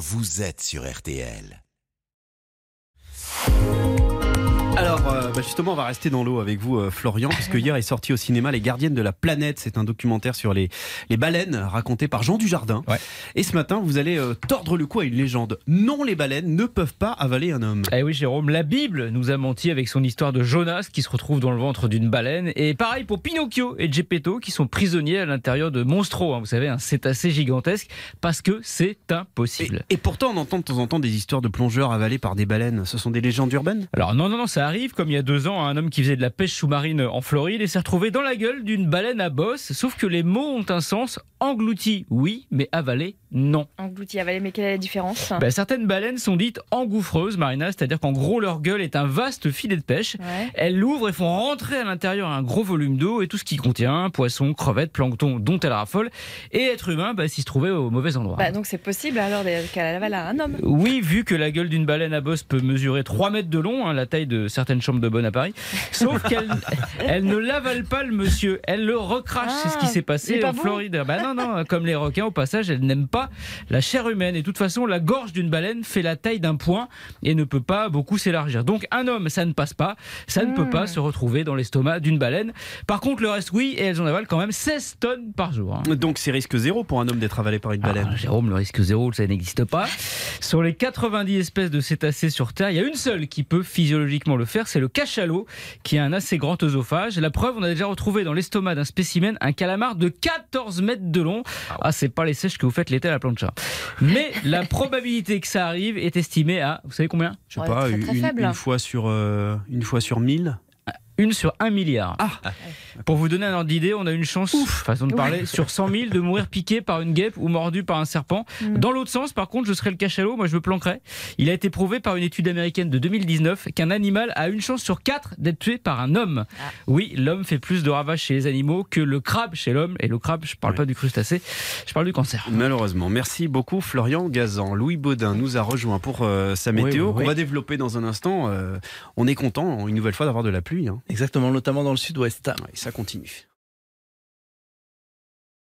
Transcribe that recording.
vous êtes sur RTL. Alors, euh, bah, justement, on va rester dans l'eau avec vous, euh, Florian, puisque hier est sorti au cinéma Les Gardiennes de la Planète. C'est un documentaire sur les, les baleines raconté par Jean Dujardin. Ouais. Et ce matin, vous allez euh, tordre le cou à une légende. Non, les baleines ne peuvent pas avaler un homme. Eh oui, Jérôme, la Bible nous a menti avec son histoire de Jonas qui se retrouve dans le ventre d'une baleine. Et pareil pour Pinocchio et Geppetto qui sont prisonniers à l'intérieur de Monstro, hein, vous savez, un cétacé gigantesque, parce que c'est Et, impossible. et pourtant, on entend de temps en temps des histoires de plongeurs avalés par des baleines. Ce sont des légendes urbaines? Alors non, non, non, ça arrive, comme il y a deux ans, un homme qui faisait de la pêche sous-marine en Floride et s'est retrouvé dans la gueule d'une baleine à bosse, sauf que les mots ont un sens. Englouti, oui, mais avalé, non. Englouti, avalé, mais quelle est la différence? Ben, certaines baleines sont dites engouffreuses, Marina, c'est-à-dire qu'en gros, leur gueule est un vaste filet de pêche. Ouais. Elles l'ouvrent et font rentrer à l'intérieur un gros volume d'eau et tout ce qui contient, poissons, crevettes, plancton dont elles raffolent, et être humain bah, s'y se trouvait au mauvais endroit. Bah, donc c'est possible alors qu'elle avale à un homme. Oui, vu que la gueule d'une baleine à bosse peut mesurer 3 mètres de long, hein, la taille de certaines chambres de bonne à Paris, sauf qu'elle elle ne l'avale pas le monsieur, elle le recrache. C'est ce qui Ah, s'est passé pas en bon? Floride. Bah non, non, comme les requins, au passage, elle n'aime pas la chair humaine. Et de toute façon, la gorge d'une baleine fait la taille d'un point et ne peut pas beaucoup s'élargir. Donc un homme, ça ne passe pas, ça ne peut Hmm. pas se retrouver dans l'estomac d'une baleine. Par contre, le reste, oui, et elles en avalent quand même 16 tonnes par jour. hein. Donc c'est risque zéro pour un homme d'être avalé par une baleine. Ah, Jérôme, le risque zéro, ça n'existe pas. Sur les 90 espèces de cétacés sur Terre, il y a une seule qui peut physiologiquement le faire, c'est le cachalot, qui a un assez grand œsophage. La preuve, on a déjà retrouvé dans l'estomac d'un spécimen un calamar de 14 mètres de long. Ah, c'est pas les sèches que vous faites l'été à la plancha. Mais la probabilité que ça arrive est estimée à, vous savez combien? Je sais Ouais, pas, très, une, très faible. une fois sur euh, une fois sur mille. Une sur un milliard. Ah. Pour vous donner un ordre d'idée, on a une chance, façon de parler, sur 100 000 de mourir piqué par une guêpe ou mordu par un serpent. Mm. Dans l'autre sens, par contre, je serais le cachalot, moi je me planquerais. Il a été prouvé par une étude américaine de 2019 qu'un animal a une chance sur 4 d'être tué par un homme. Ah. Oui, l'homme fait plus de ravages chez les animaux que le crabe chez l'homme. Et le crabe, je parle Ouais. pas du crustacé, je parle du cancer. Malheureusement. Merci beaucoup Florian Gazan. Louis Baudin nous a rejoint pour euh, sa Oui, météo oui, qu'on oui. va développer dans un instant. Euh, on est content une nouvelle fois d'avoir de la pluie. hein. Exactement, notamment dans le sud-ouest. Ça continue.